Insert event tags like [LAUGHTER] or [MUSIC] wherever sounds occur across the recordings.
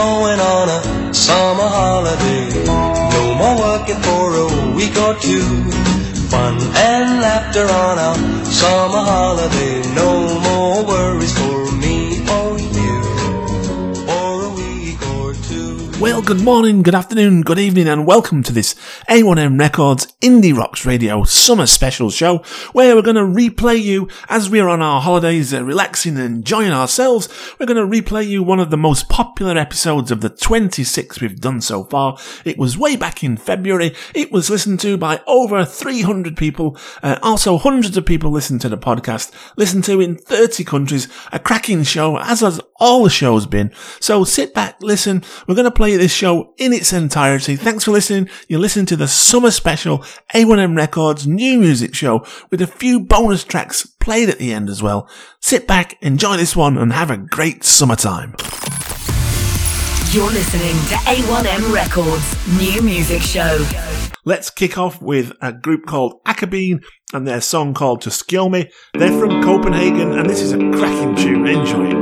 Going on a summer holiday. No more working for a week or two. Fun and laughter on our summer holiday. Good morning, good afternoon, good evening, and welcome to this A1M Records Indie Rocks Radio Summer Special Show, where we're going to replay you as we're on our holidays, uh, relaxing and enjoying ourselves. We're going to replay you one of the most popular episodes of the 26 we've done so far. It was way back in February. It was listened to by over 300 people. Uh, also, hundreds of people listened to the podcast, listened to in 30 countries. A cracking show, as has all the shows been. So sit back, listen. We're going to play this show in its entirety. Thanks for listening. You're listening to the summer special A1M Records new music show with a few bonus tracks played at the end as well. Sit back, enjoy this one, and have a great summertime. You're listening to A1M Records New Music Show. Let's kick off with a group called Akabeen and their song called To Skill They're from Copenhagen and this is a cracking tune. Enjoy it.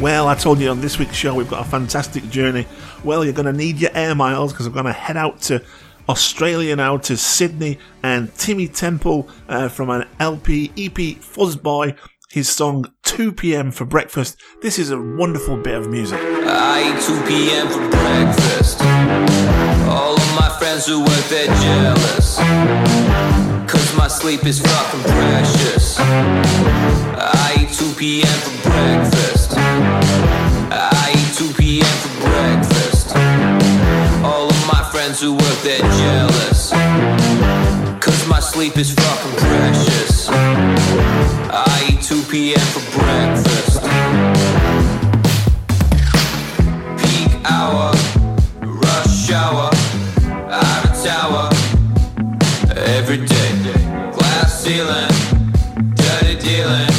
Well, I told you on this week's show we've got a fantastic journey. Well, you're going to need your air miles because I'm going to head out to Australia now to Sydney and Timmy Temple uh, from an LP EP Fuzzboy. His song 2 p.m. for breakfast. This is a wonderful bit of music. I eat 2 p.m. for breakfast. All of my friends who work, they're jealous. Cause my sleep is fucking precious. I eat 2 p.m. for breakfast. I eat 2 p.m. for breakfast. All of my friends who work, they're jealous. Cause my sleep is fucking precious. I eat 2 p.m. for breakfast. Peak hour, rush hour, tower. Every day, glass ceiling, dirty dealing,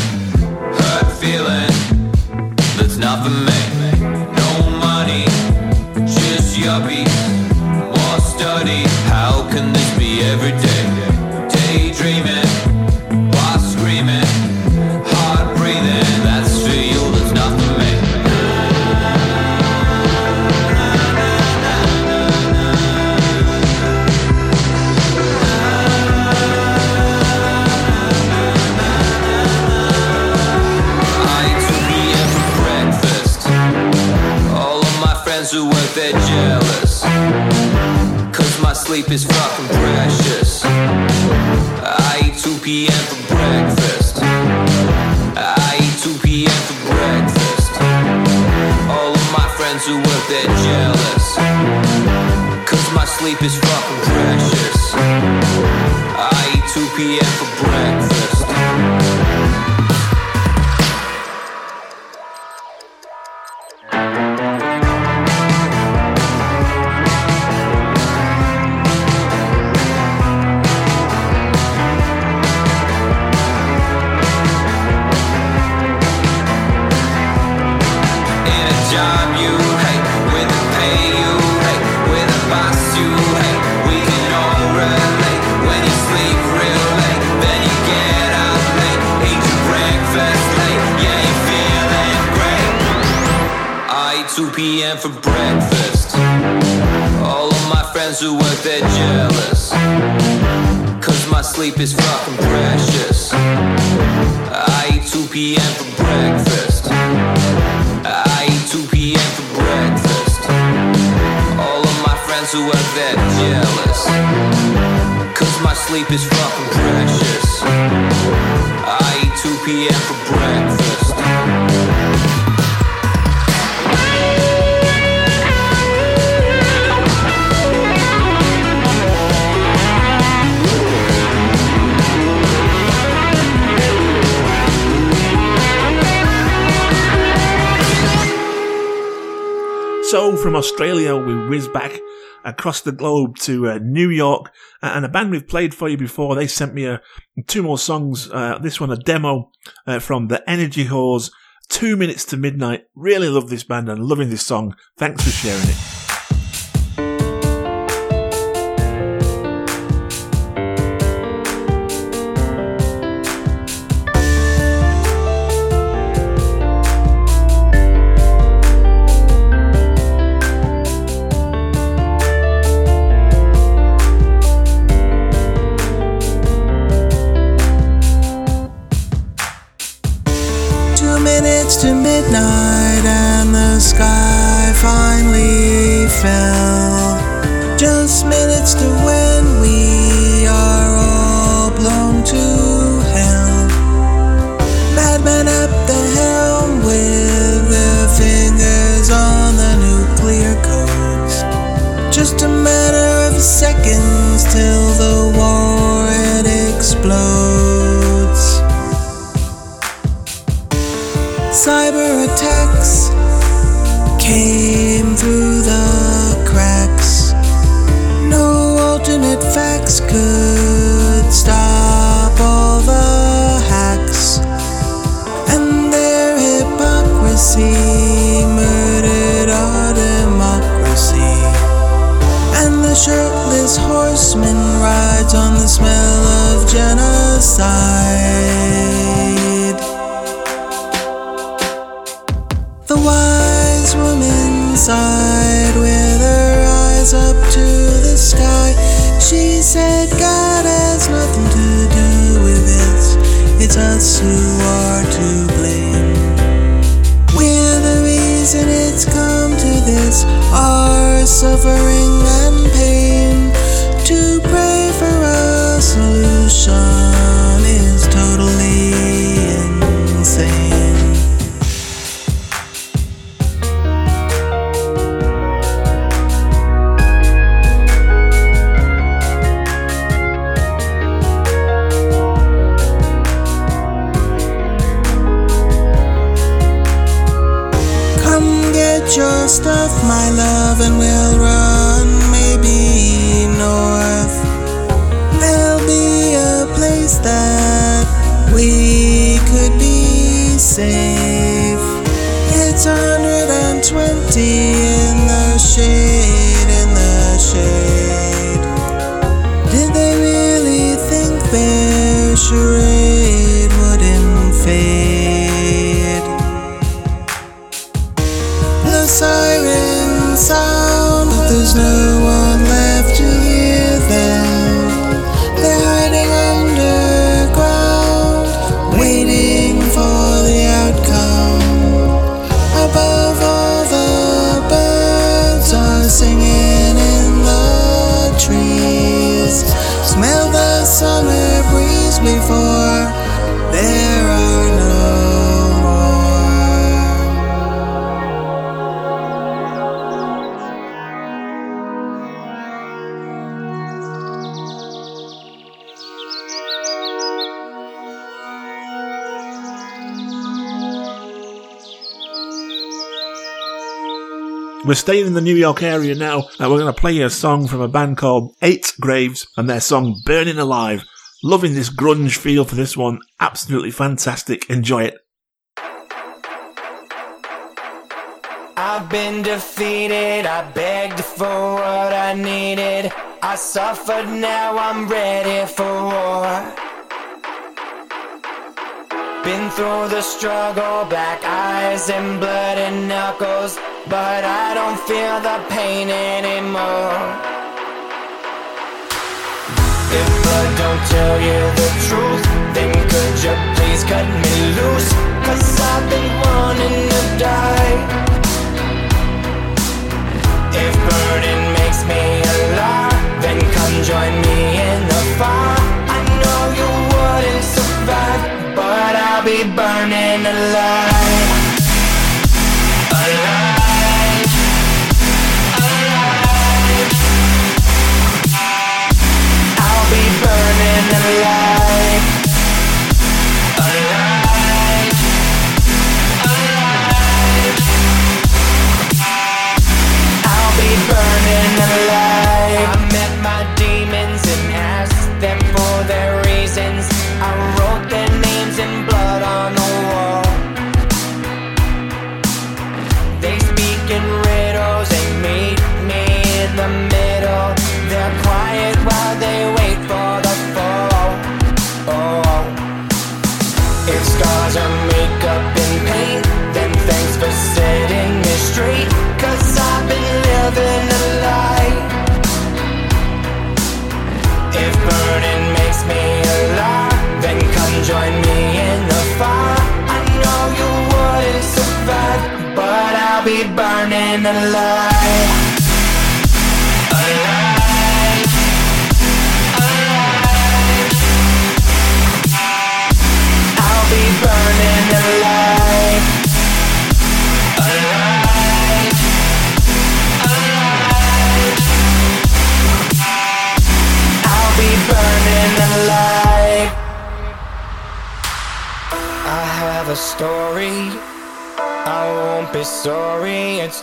sleep is fucking precious. I eat 2 p.m. for breakfast. I eat 2 p.m. for breakfast. All of my friends who work, they're jealous. Cause my sleep is fucking precious. I eat 2 p.m. for breakfast. Eat 2 p.m. for breakfast. All of my friends who work, they're jealous. Cause my sleep is fucking precious. I eat 2 p.m. for breakfast. I eat 2 p.m. for breakfast. All of my friends who work, they're jealous. Cause my sleep is fucking precious. I eat 2 p.m. for breakfast. From Australia, we whiz back across the globe to uh, New York, and a band we've played for you before. They sent me uh, two more songs. Uh, this one, a demo uh, from the Energy Whores, Two Minutes to Midnight. Really love this band and loving this song. Thanks for sharing it. Could stop all the hacks. And their hypocrisy murdered our democracy. And the shirtless horseman rides on the smell of genocide. The wise woman sighed with her eyes up to the sky. She said, God has nothing to do with this. It's us who are to blame. We're the reason it's come to this, our suffering and pain. To pray for a solution We're staying in the New York area now, and we're going to play you a song from a band called Eight Graves and their song Burning Alive. Loving this grunge feel for this one. Absolutely fantastic. Enjoy it. I've been defeated, I begged for what I needed. I suffered, now I'm ready for war. Been through the struggle, black eyes and blood and knuckles, but I don't feel the pain anymore. If blood don't tell you the truth, then could you please cut me loose? Cause I've been wanting to die. If burning makes me alive, then come join me in I'll be burning alive.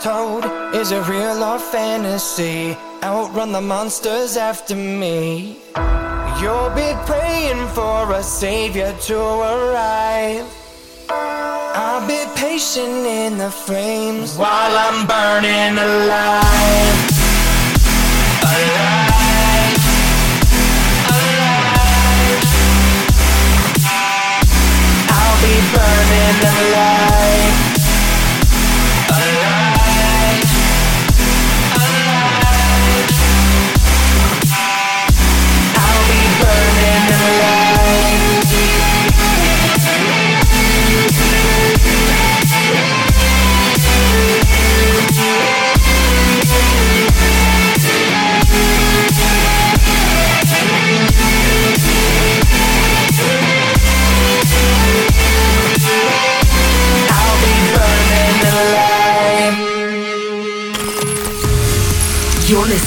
Told. Is it real or fantasy? Outrun the monsters after me. You'll be praying for a savior to arrive. I'll be patient in the flames while I'm burning alive. Alive. Alive. I'll be burning. Alive.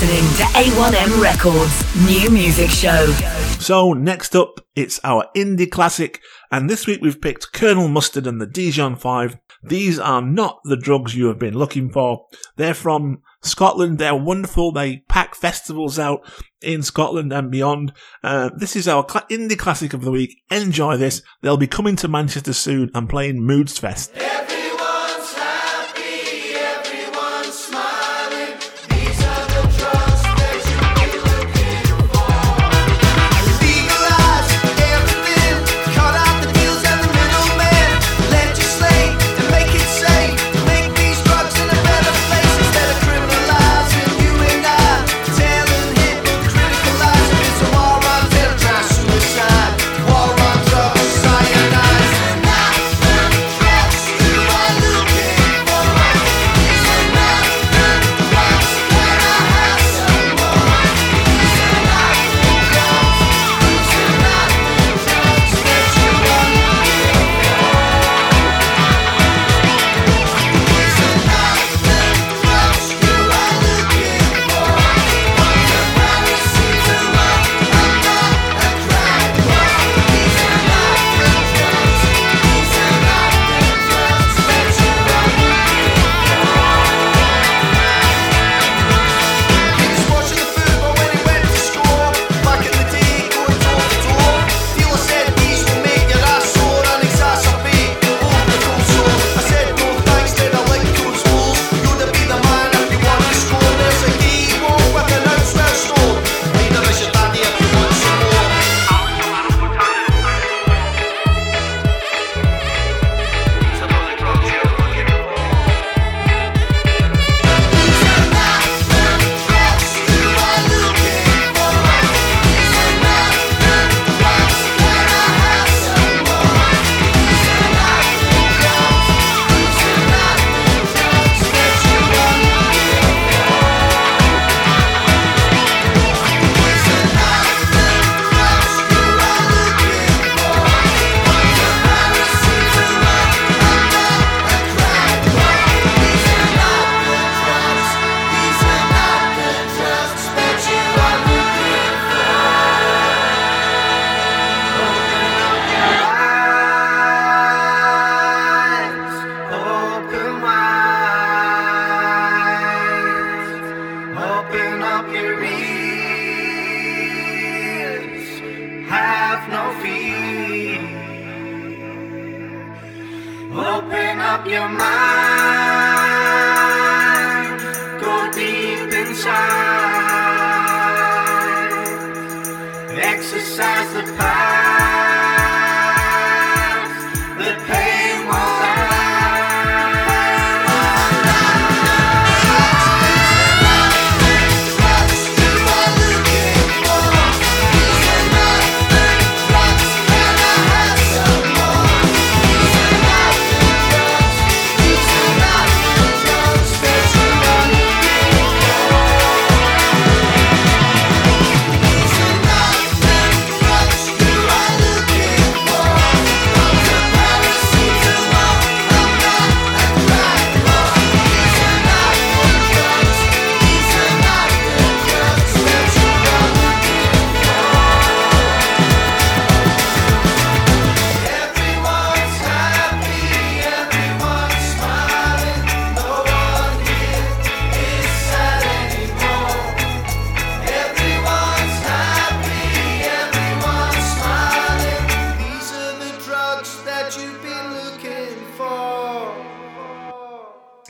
listening to A1M Records New Music Show. So, next up, it's our indie classic, and this week we've picked Colonel Mustard and the Dijon 5. These are not the drugs you have been looking for. They're from Scotland. They're wonderful. They pack festivals out in Scotland and beyond. Uh, this is our cl- indie classic of the week. Enjoy this. They'll be coming to Manchester soon and playing Moods Fest.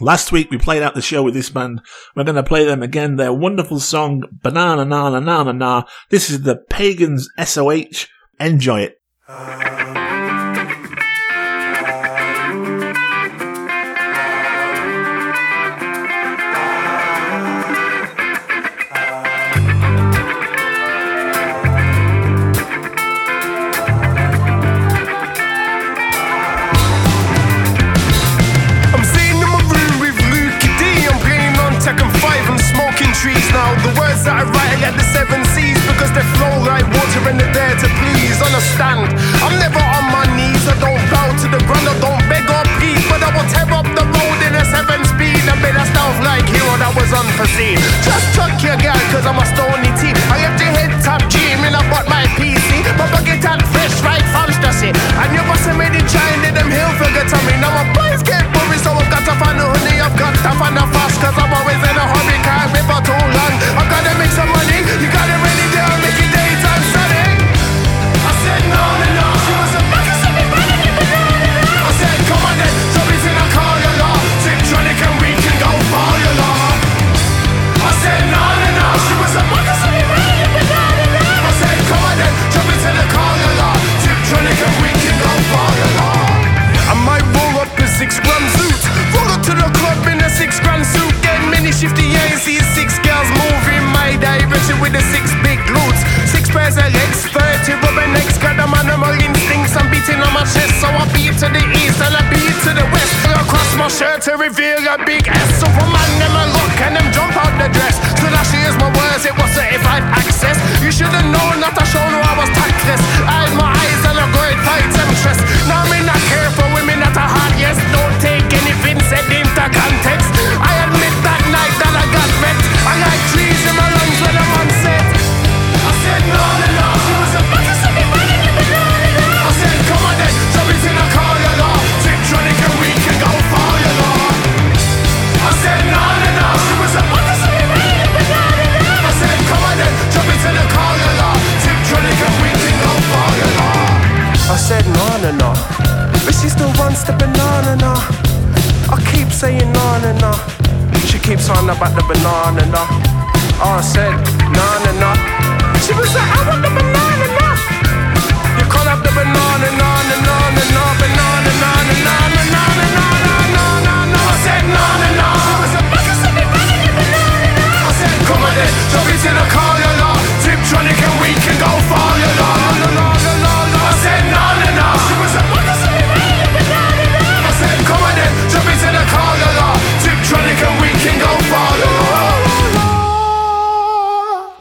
Last week we played out the show with this band. We're going to play them again. Their wonderful song, Banana Na Na Na Na Na. This is the Pagans SOH. Enjoy it. Uh. on and on. Said, banana. and. She was like, I want the banana and. You call up the banana and on and on and on, banana. I said, none and on. She was like, fuck us banana. I said, come on then, jump into the car, you're on. Trip, and we can go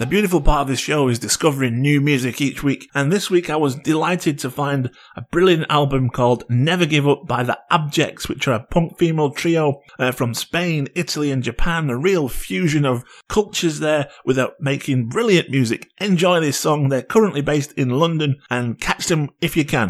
The beautiful part of this show is discovering new music each week, and this week I was delighted to find a brilliant album called Never Give Up by the Abjects, which are a punk female trio uh, from Spain, Italy, and Japan. A real fusion of cultures there without making brilliant music. Enjoy this song. They're currently based in London, and catch them if you can.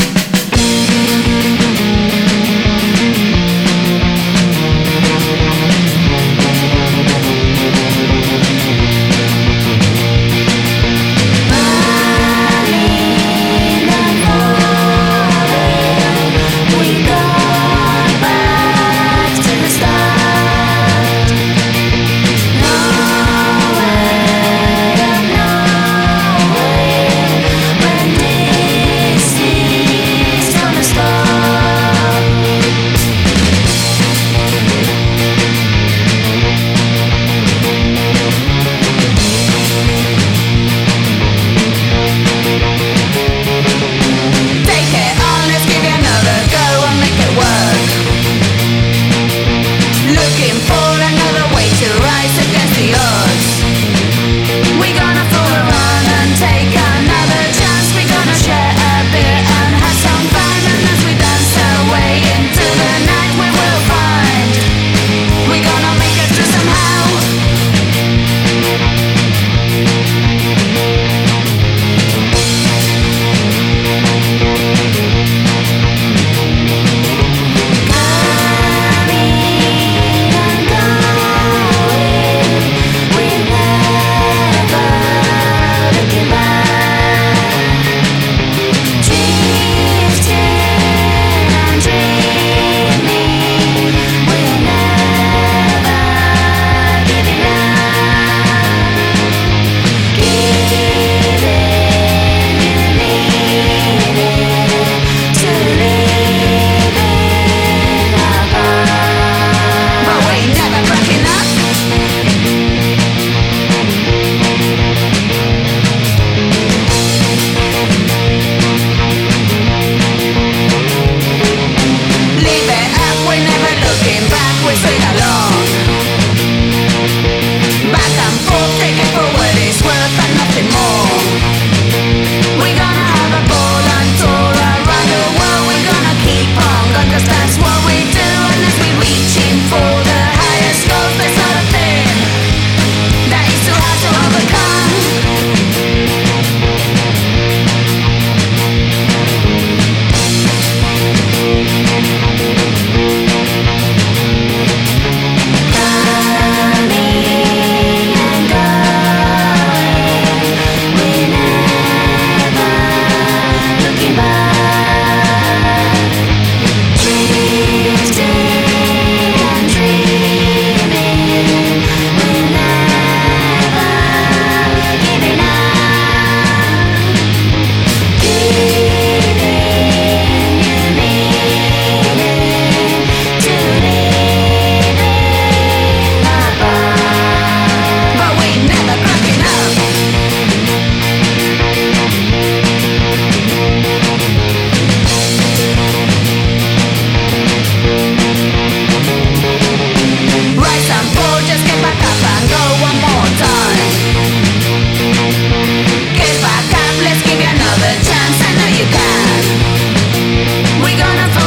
We gonna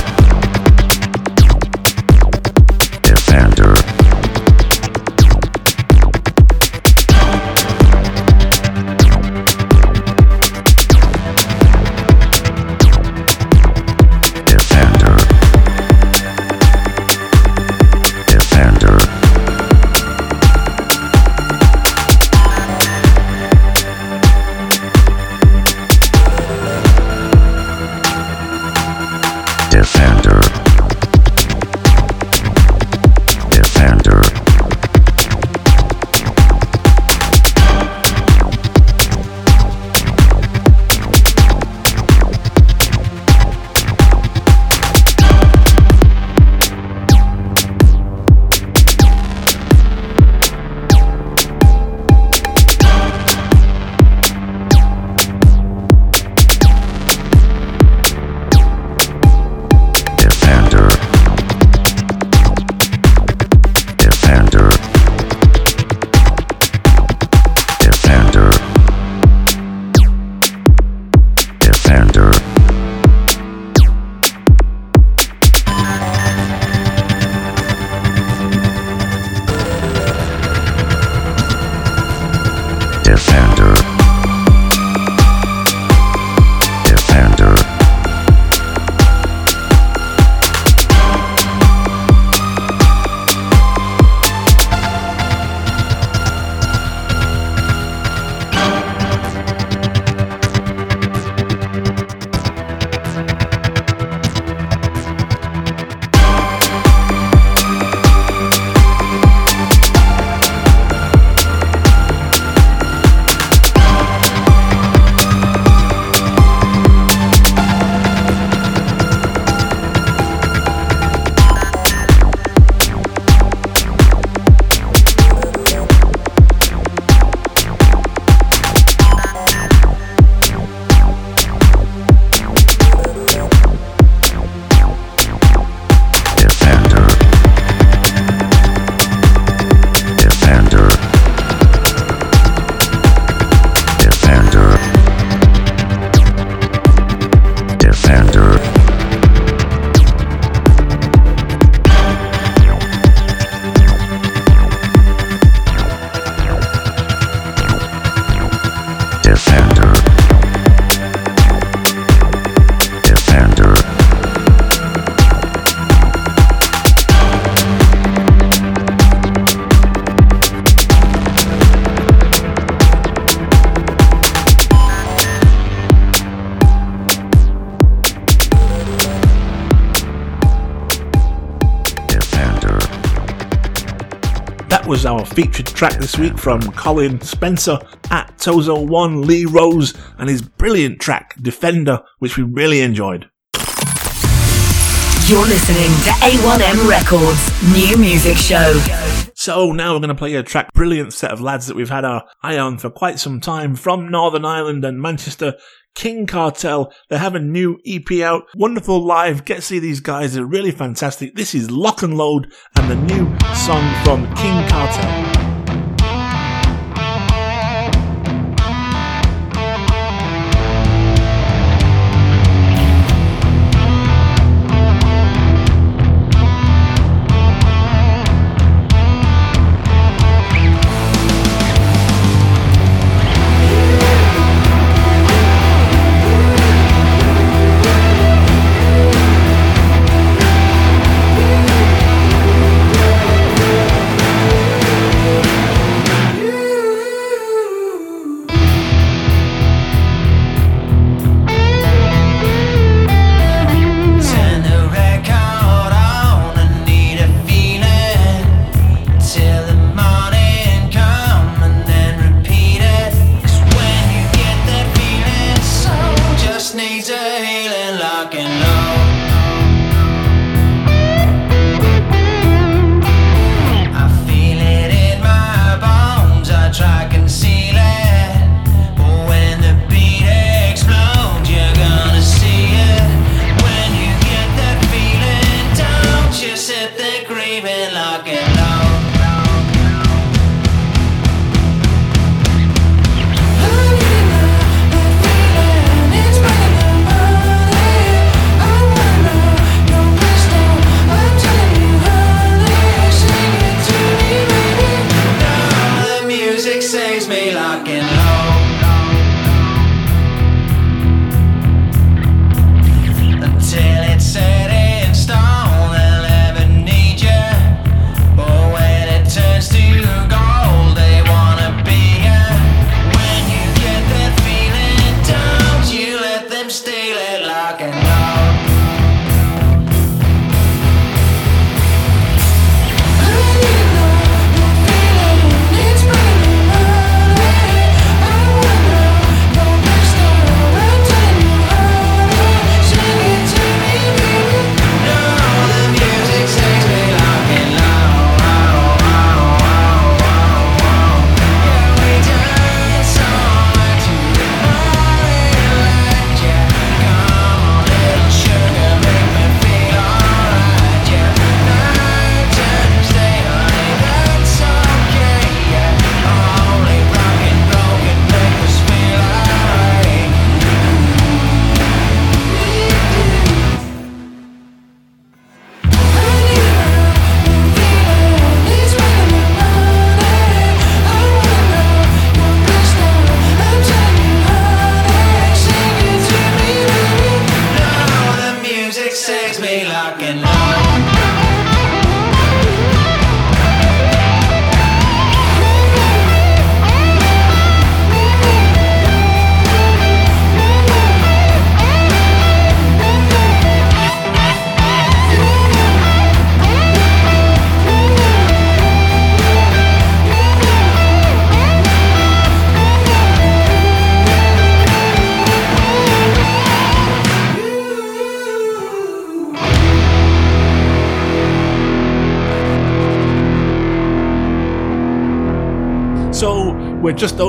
Track this week from Colin Spencer at Tozo1 Lee Rose and his brilliant track Defender, which we really enjoyed. You're listening to A1M Records New Music Show. So now we're going to play a track, brilliant set of lads that we've had our eye on for quite some time from Northern Ireland and Manchester. King Cartel. They have a new EP out. Wonderful live. Get to see these guys. They're really fantastic. This is Lock and Load and the new song from King Cartel.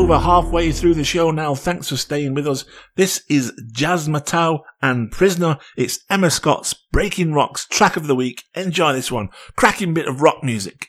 over halfway through the show now. Thanks for staying with us. This is Jazz Matau and Prisoner. It's Emma Scott's Breaking Rocks track of the week. Enjoy this one. Cracking bit of rock music.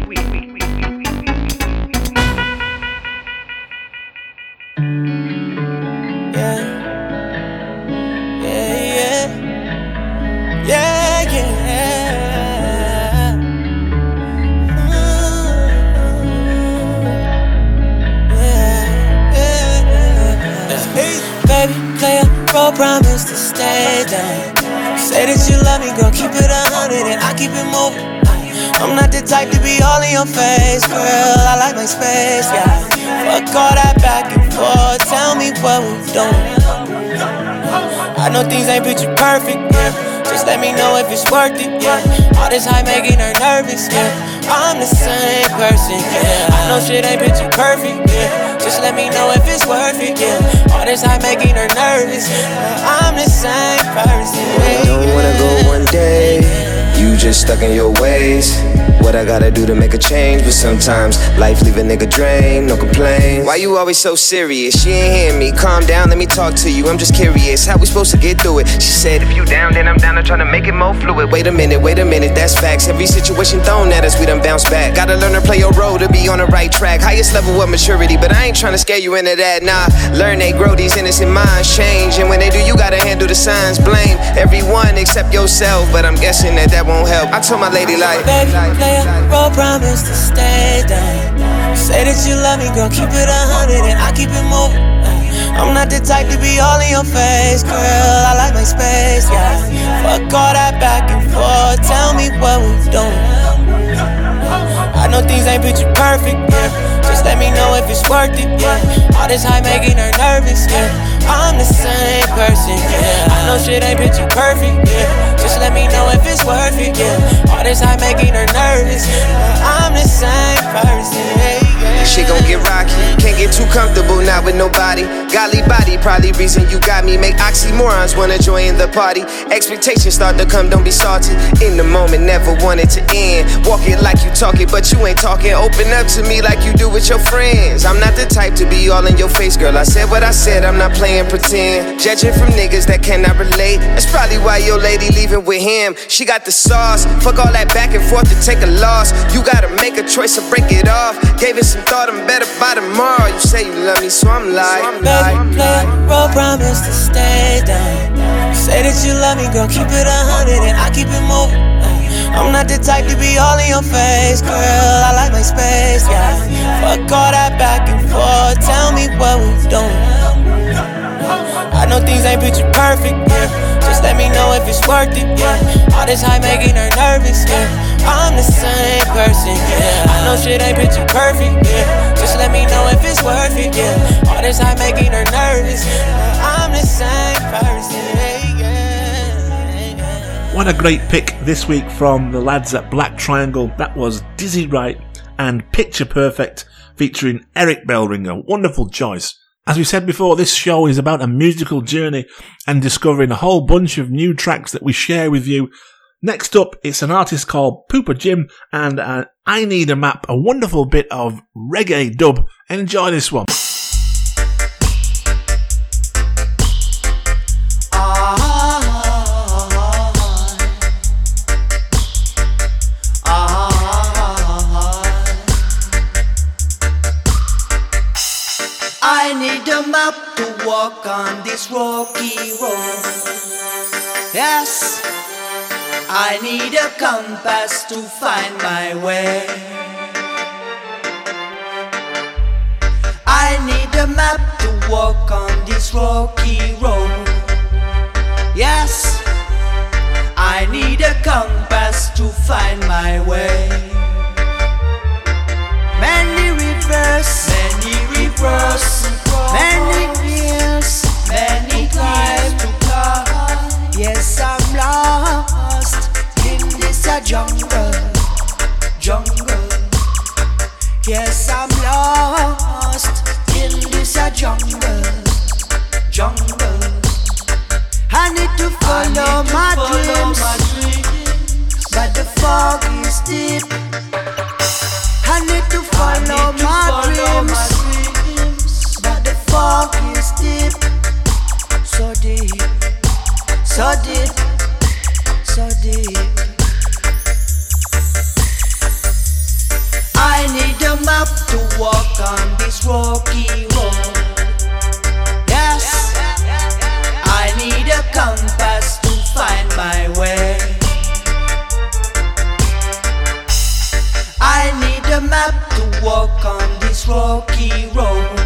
it's worth it, yeah. All this high making her nervous, yeah. I'm the same person, yeah. I know shit ain't picture perfect, yeah. Just let me know if it's worth it, yeah. All this high making her nervous. I'm the same person, yeah. Don't wanna go one day. You just stuck in your ways. What I gotta do to make a change? But sometimes life leave a nigga drained, no complaint. Why you always so serious? She ain't hearing me. Calm down, let me talk to you. I'm just curious. How we supposed to get through it? She said, if you down, then I'm down to try to make it more fluid. Wait a minute, wait a minute, that's facts. Every situation thrown at us, we done bounce back. Gotta learn to play your role to be on the right track. Highest level of maturity, but I ain't trying to scare you into that. Nah, learn they grow, these innocent minds change. And when they do, you gotta handle the signs. Blame everyone except yourself, but I'm guessing that that won't help. I told my lady, like, Baby, play a role, promise to stay down. Say that you love me, girl, keep it a hundred and I keep it moving. I'm not the type to be all in your face, girl. I like my space, yeah. Fuck all that back and forth. Tell me what we doing. I know things ain't picture perfect, yeah. Just let me know if it's worth it, yeah. All this high making her nervous, yeah. I'm the same person, yeah. I know shit ain't picture perfect, yeah. Just let me know if it's worth it, yeah. All this high making her nervous, yeah. I'm the same person, yeah. Shit gon' get rocky. Can't get too comfortable not with nobody. Godly body, probably reason you got me. Make oxymorons wanna join the party. Expectations start to come, don't be salty. In the moment, never want it to end. Walk it like you talk it, but you ain't talking. Open up to me like you do with your friends. I'm not the type to be all in your face, girl. I said what I said, I'm not playing pretend. Judging from niggas that cannot relate. That's probably why your lady leaving with him. She got the sauce. Fuck all that back and forth to take a loss. You gotta make a choice or break it off. Gave it some thought, I'm better by tomorrow. You say you love me, so I'm like. Baby, play a role, promise to stay down. Say that you love me, girl, keep it a hundred and I keep it moving. I'm not the type to be all in your face, girl. I like my space, yeah. Fuck all that back and forth. Tell me what we doing. I know things ain't picture perfect, yeah. Just let me know if it's worth it, yeah. All this high making her nervous, yeah. I'm the same person, yeah. I know shit ain't picture perfect, yeah. Just let me know if it's worth it, yeah. All this high making her nervous. I'm the same person. What a great pick this week from the lads at Black Triangle. That was Dizzy Wright and Picture Perfect featuring Eric Bellinger. Wonderful choice. As we said before, this show is about a musical journey and discovering a whole bunch of new tracks that we share with you. Next up, it's an artist called Pooper Jim and uh, I Need a Map, a wonderful bit of reggae dub. Enjoy this one. I need a map to walk on this rocky road. Yes, I need a compass to find my way. I need a map to walk on this rocky road. Yes, I need a compass to find my way. Many rivers, many rivers, many years, many times to climb. Yes, I'm a jungle, jungle. Yes, I'm lost in this a jungle, jungle. I need to follow, need to my, follow dreams, my dreams, but the fog is deep. I need to follow, need my, follow dreams, my dreams, but the fog is deep, so deep, so deep, so deep. I need a map to walk on this rocky road. Yes, I need a compass to find my way. I need a map to walk on this rocky road.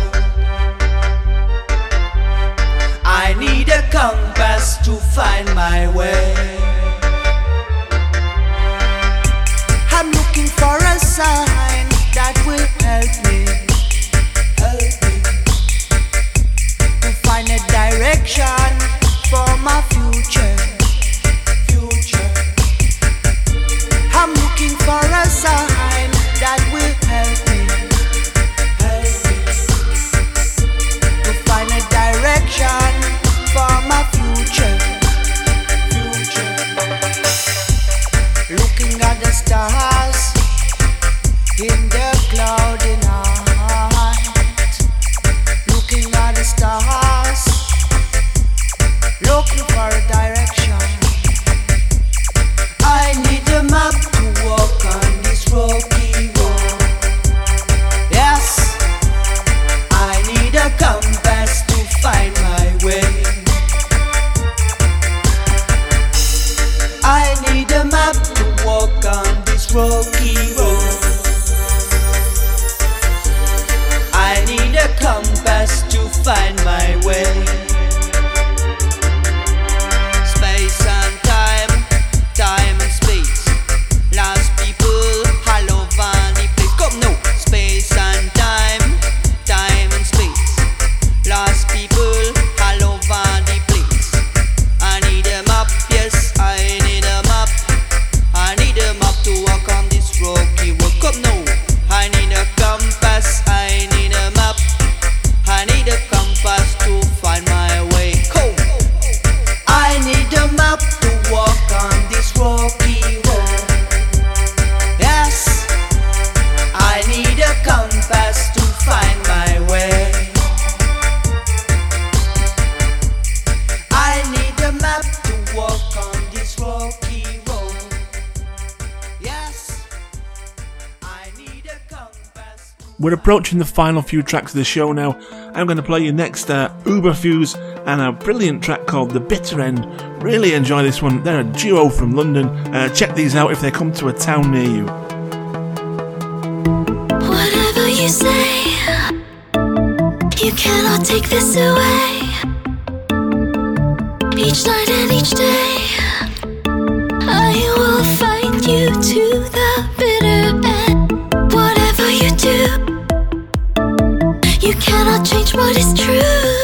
I need a compass to find my way. For a sign that will help me, help me to find a direction for my. Future. Approaching the final few tracks of the show now. I'm going to play you next uh, Uberfuse and a brilliant track called The Bitter End. Really enjoy this one. They're a duo from London. Uh, check these out if they come to a town near you. Whatever you say, you cannot take this away. Each night and each day, I will find you to the bitter cannot change what is true.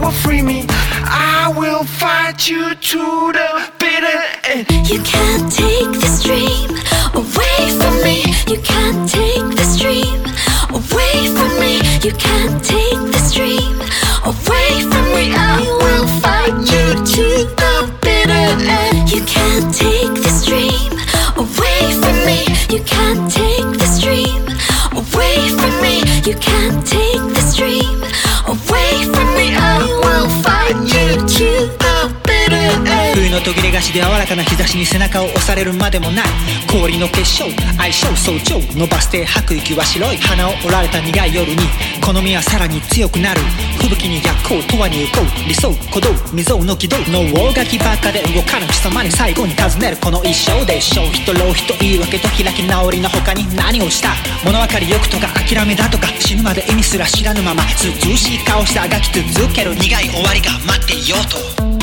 Will free me. I will fight you to the bitter end. You can't take this dream away from me. You can't take this dream away from me. You can't take this dream away from me. I will fight you to the bitter end. You can't take this dream away from me. You can't take this dream away from me. You can't take 途切れがしで柔らかな日差しに背中を押されるまでもない。氷の結晶相性早朝伸ばして吐く息は白い。鼻を折られた苦い夜に好みはさらに強くなる。吹雪に逆行永遠に行こう。理想鼓動未曾有の軌道。の大垣ばっかで動かぬ貴様に最後に尋ねる。この一生で消費と浪費と言い訳と開き直りの他に何をした。物分かりよくとか諦めだとか死ぬまで意味すら知らぬままずうずうしい顔してあがき続ける苦い終わりが待っていようと。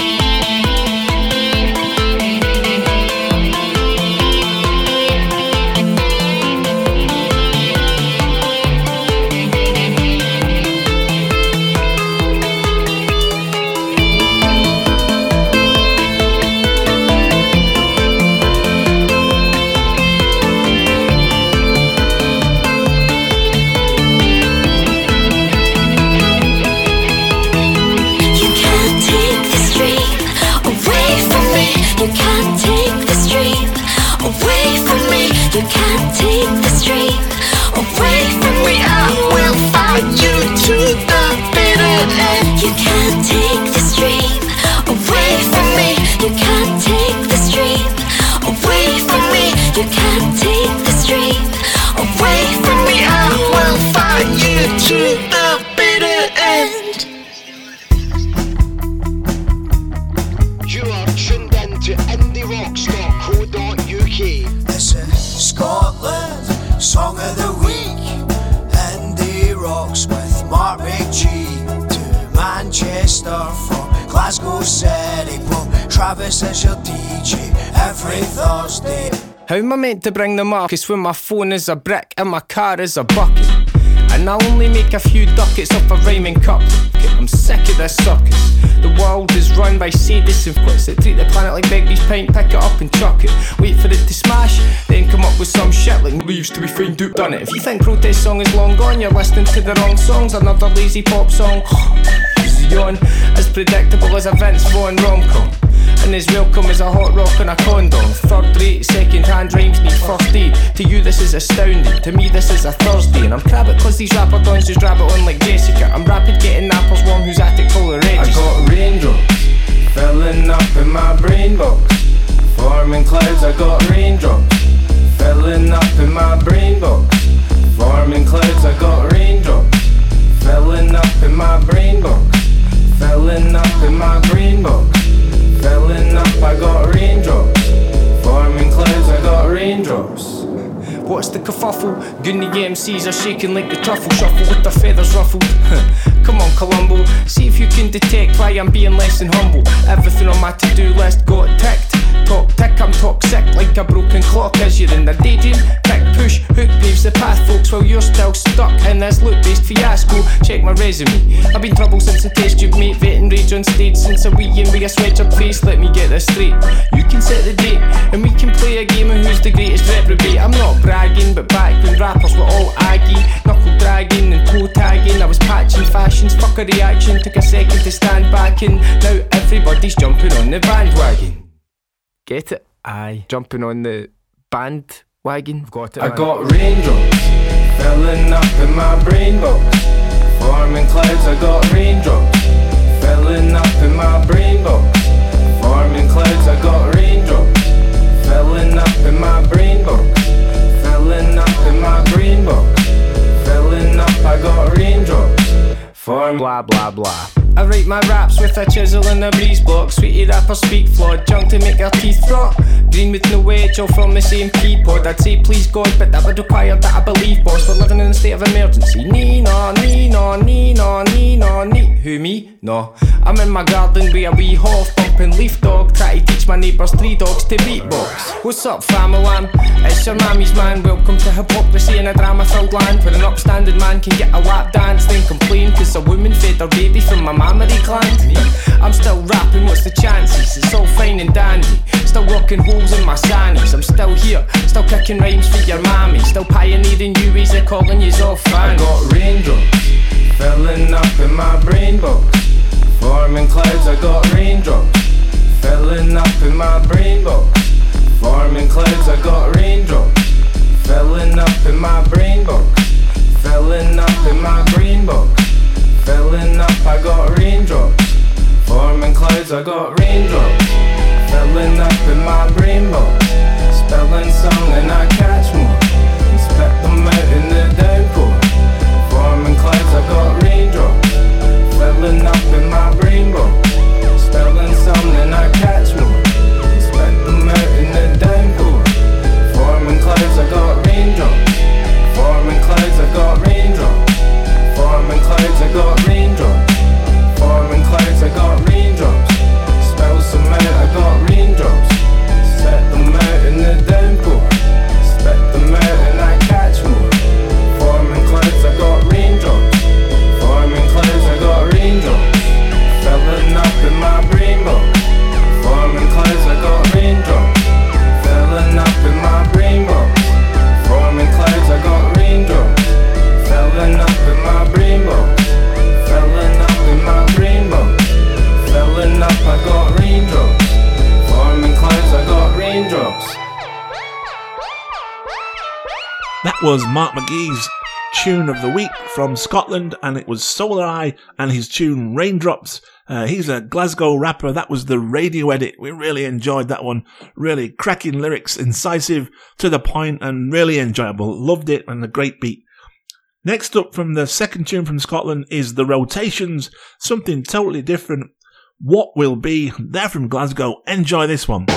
How am I meant to bring the marcus when my phone is a brick and my car is a bucket? And I only make a few ducats off a rhyming cup. I'm sick of this circus. The world is run by sadists and futs that treat the planet like Begbie's pint, pick it up and chuck it. Wait for it to smash, then come up with some shit like leaves to be found out done it. If you think protest song is long gone, you're listening to the wrong songs. Another lazy pop song. [GASPS] Yawn, as predictable as a Vince Vaughn rom-com. And as welcome as a hot rock and a condom. Third rate, second hand rhymes need first aid. To you, this is astounding. To me, this is a Thursday. And I'm crabbit cause these rapper dons just rabbit on like Jessica. I'm rapid getting apples warm who's attic full of red. I got raindrops filling up in my brain box. Forming clouds, I got raindrops filling up in my brain box. Forming clouds, I got raindrops filling up in my brain box. Filling up in my brain box. Filling up, I got raindrops. What's the kerfuffle? Goonie MCs are shaking like the truffle shuffle with their feathers ruffled. [LAUGHS] Come on, Columbo, see if you can detect why I'm being less than humble. Everything on my to do list got ticked. Talk tick, I'm toxic like a broken clock as you're in the daydream. Kick, push, hook paves the path, folks, while you're still stuck in this loop based fiasco. Check my resume. I've been trouble since the test tube mate, vetting rage on stage since a wee and with a sweat up face. Let me get this straight. You can set the date and we can play a game of who's the greatest reprobate. I'm not bragging, but back when rappers were all aggy, knuckle dragging and toe tagging, I was patching fashions. Fuck a reaction, took a second to stand back, and now everybody's jumping on the bandwagon. Get it? Aye. Jumping on the bandwagon. Got it. I got raindrops filling up in my brain box. Forming clouds, I got raindrops filling up in my brain box. Forming clouds, I got raindrops filling up in my brain box. Filling up in my brain box. Filling up, I got raindrops. Form blah blah blah. I write my raps with a chisel and a breeze block. Sweetie rappers speak flawed, junk to make their teeth rot. Green with no edge, all from the same peapod. I'd say please God, but that would require that I believe, boss. We're living in a state of emergency. Nee, no, nee, no, nee, no, nee, no, nee. Who, me? No. I'm in my garden with a wee half bumping leaf dog. Try to teach my neighbours three dogs to beatbox. What's up, famalam? It's your mammy's man. Welcome to hypocrisy in a drama filled land where an upstanding man can get a lap dance, then complain cause a woman fed her baby from my mammary gland. Me, I'm still rapping, what's the chances? It's all fine and dandy. Still working holes in my sannies. I'm still here, still kicking rhymes for your mammy. Still pioneering new ways of calling yous all fans. I got raindrops filling up in my brain box. Forming clouds, I got raindrops filling up in my brain box. Forming clouds, I got raindrops filling up in my brain box. Filling up in my brain box. Filling up, I got raindrops. Forming clouds, I got raindrops. Filling up in my brain box. Spelling and I catch was Mark McGee's tune of the week from Scotland, and it was Solareye and his tune Raindrops. Uh, he's a Glasgow rapper. That was the radio edit. We really enjoyed that one. Really cracking lyrics, incisive, to the point, and really enjoyable. Loved it, and a great beat. Next up from the second tune from Scotland is The Rotations, something totally different. What will be? They're from Glasgow. Enjoy this one.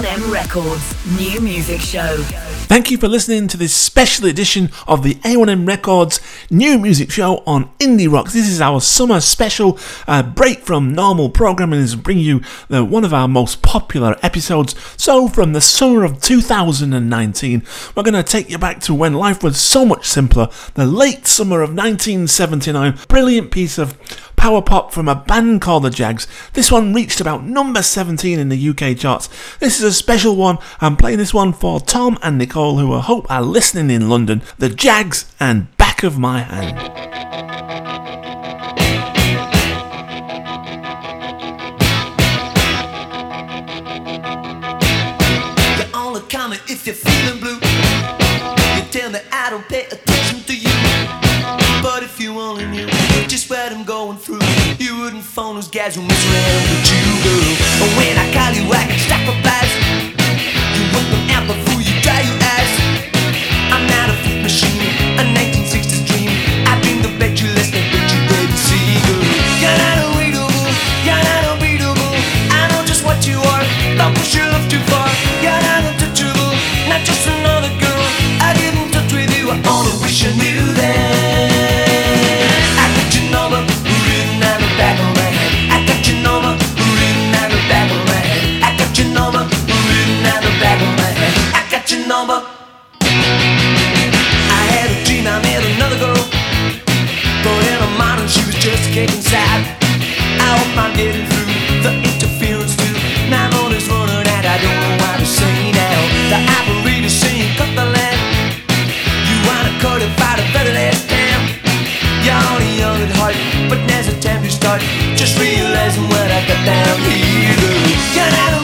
1M Records New Music Show. Thank you for listening to this special edition of the A1M Records New Music Show on Indie Rocks. This is our summer special uh, break from normal programming is bring you the, one of our most popular episodes. So from the summer of 2019, we're going to take you back to when life was so much simpler, the late summer of 1979. Brilliant piece of power pop from a band called the Jags. This one reached about number 17 in the UK charts. This is a special one. I'm playing this one for Tom and Nicole, who I hope are listening in London. The Jags and Back of My Hand. If you're feeling blue. You tell me I don't pay attention to you. But if you only knew just what I'm going through, you wouldn't phone those guys who mess around with you, girl. And when I call you, I can sacrifice. You want them out before you dry your eyes. I'm not a machine, a 1960s dream. I dream the bet you less Just realizing what I got down here. Not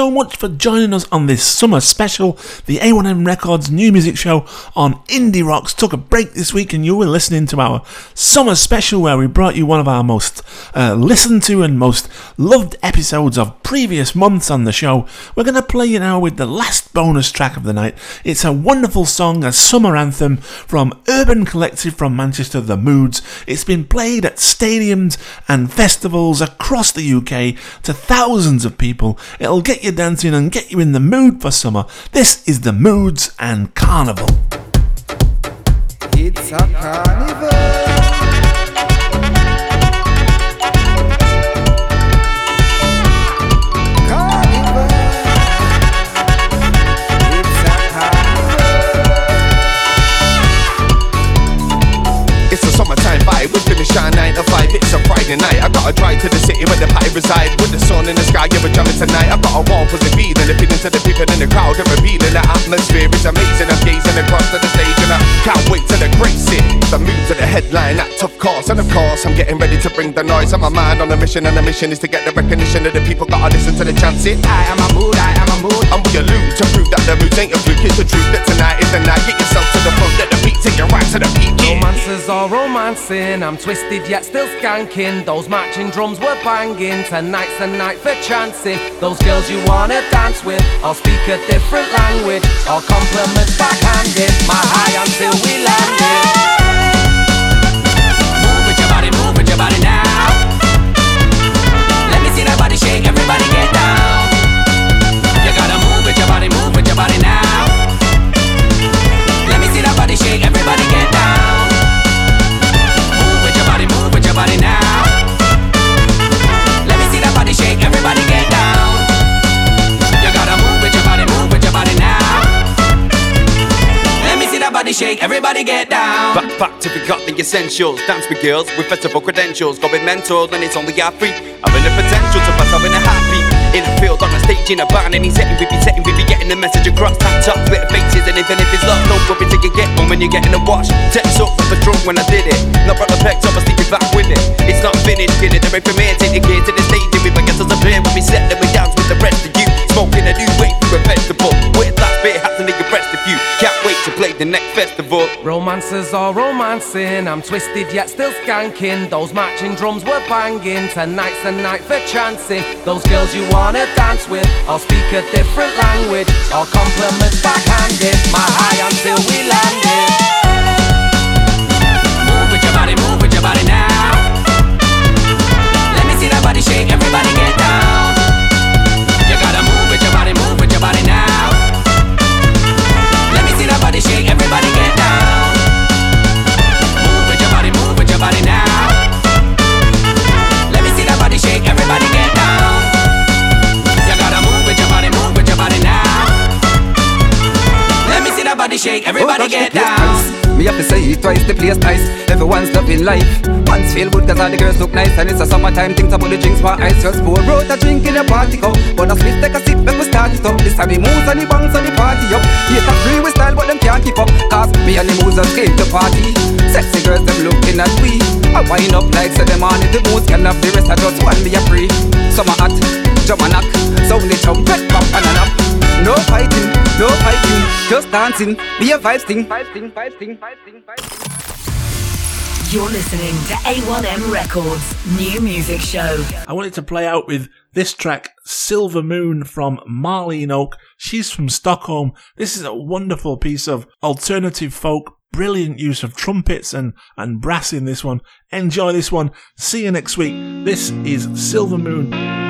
so much for joining us on this summer special. The A1M Records new music show on Indie Rocks took a break this week, and you were listening to our summer special where we brought you one of our most uh, listened to and most loved episodes of previous months on the show. We're going to play you now with the last bonus track of the night. It's a wonderful song, a summer anthem from Urban Collective from Manchester, The Moods. It's been played at stadiums and festivals across the UK to thousands of people. It'll get you dancing and get you in the mood for summer. This is The Moods and Carnival. It's a carnival. 9 to 5, it's a Friday night. I gotta drive to the city where the party reside. With the sun in the sky, yeah we're jamming tonight. I got a warm fuzzy feeling, the feelings of the people in the crowd They're revealing. The atmosphere is amazing. I'm gazing across to the stage and I can't wait till the great city. The moods of the headline, that tough course. And of course I'm getting ready to bring the noise. I'm a man on a mission and the mission is to get the recognition of the people. Gotta listen to the chant, it I am a mood, I am a mood. We allude to prove that the moods ain't a fluke. It's the truth that tonight is the night Are romancing, I'm twisted yet still skanking. Those matching drums were banging. Tonight's the night for chancing. Those girls you wanna dance with, I'll speak a different language. All compliments backhanded, my high until we landed. Move with your body, move with your body now. Shake, everybody get down. Back, back to up the essentials. Dance with girls with festival credentials. Going mental, and it's only our free. Having the potential to pass having a happy. In a field, on a stage, in a band, any setting, we be setting, we be getting the message across. Tap, bit of faces, and even if it's love, don't worry till you get one when you're getting a watch. Text up for the drum when I did it. Not brought the pecs up, I it back with it. It's not finished, get it, the right from here, take the gear to the stage, and we bring us as a when we set, then we dance with the rest of you. Smoking a new way through a festival. You. Can't wait to play the next festival. Romances are romancing, I'm twisted yet still skanking. Those matching drums were banging. Tonight's the night for chancing. Those girls you wanna dance with, I'll speak a different language. All compliments backhanded, my high until we landed. Move with your shake, everybody oh, get down. Me have to say it twice, the place nice. Everyone's loving life. Once feel good cause all the girls look nice. And it's a summertime thing, of the drinks for ice. Just pour out a drink in your party cup. But a split, take a sip, make we start it up. This time the moves and the bounce and the party up. Yes, a free with style, but them can't keep up. Cause me and the moves just came to party. Sexy girls, them looking at we. I wind up like so them on it. The moves can have the rest, I just want me a free. Summer hot, jump and knock. Sound the trumpet, pop and a knock. No fighting, no fighting, just dancing. Be a vibe thing. Vibe thing, vibe thing, vibe thing, vibe thing. You're listening to A1M Records new music show. I wanted to play out with this track, Silver Moon from Marlene Oak. She's from Stockholm. This is a wonderful piece of alternative folk. Brilliant use of trumpets and, and brass in this one. Enjoy this one. See you next week. This is Silver Moon.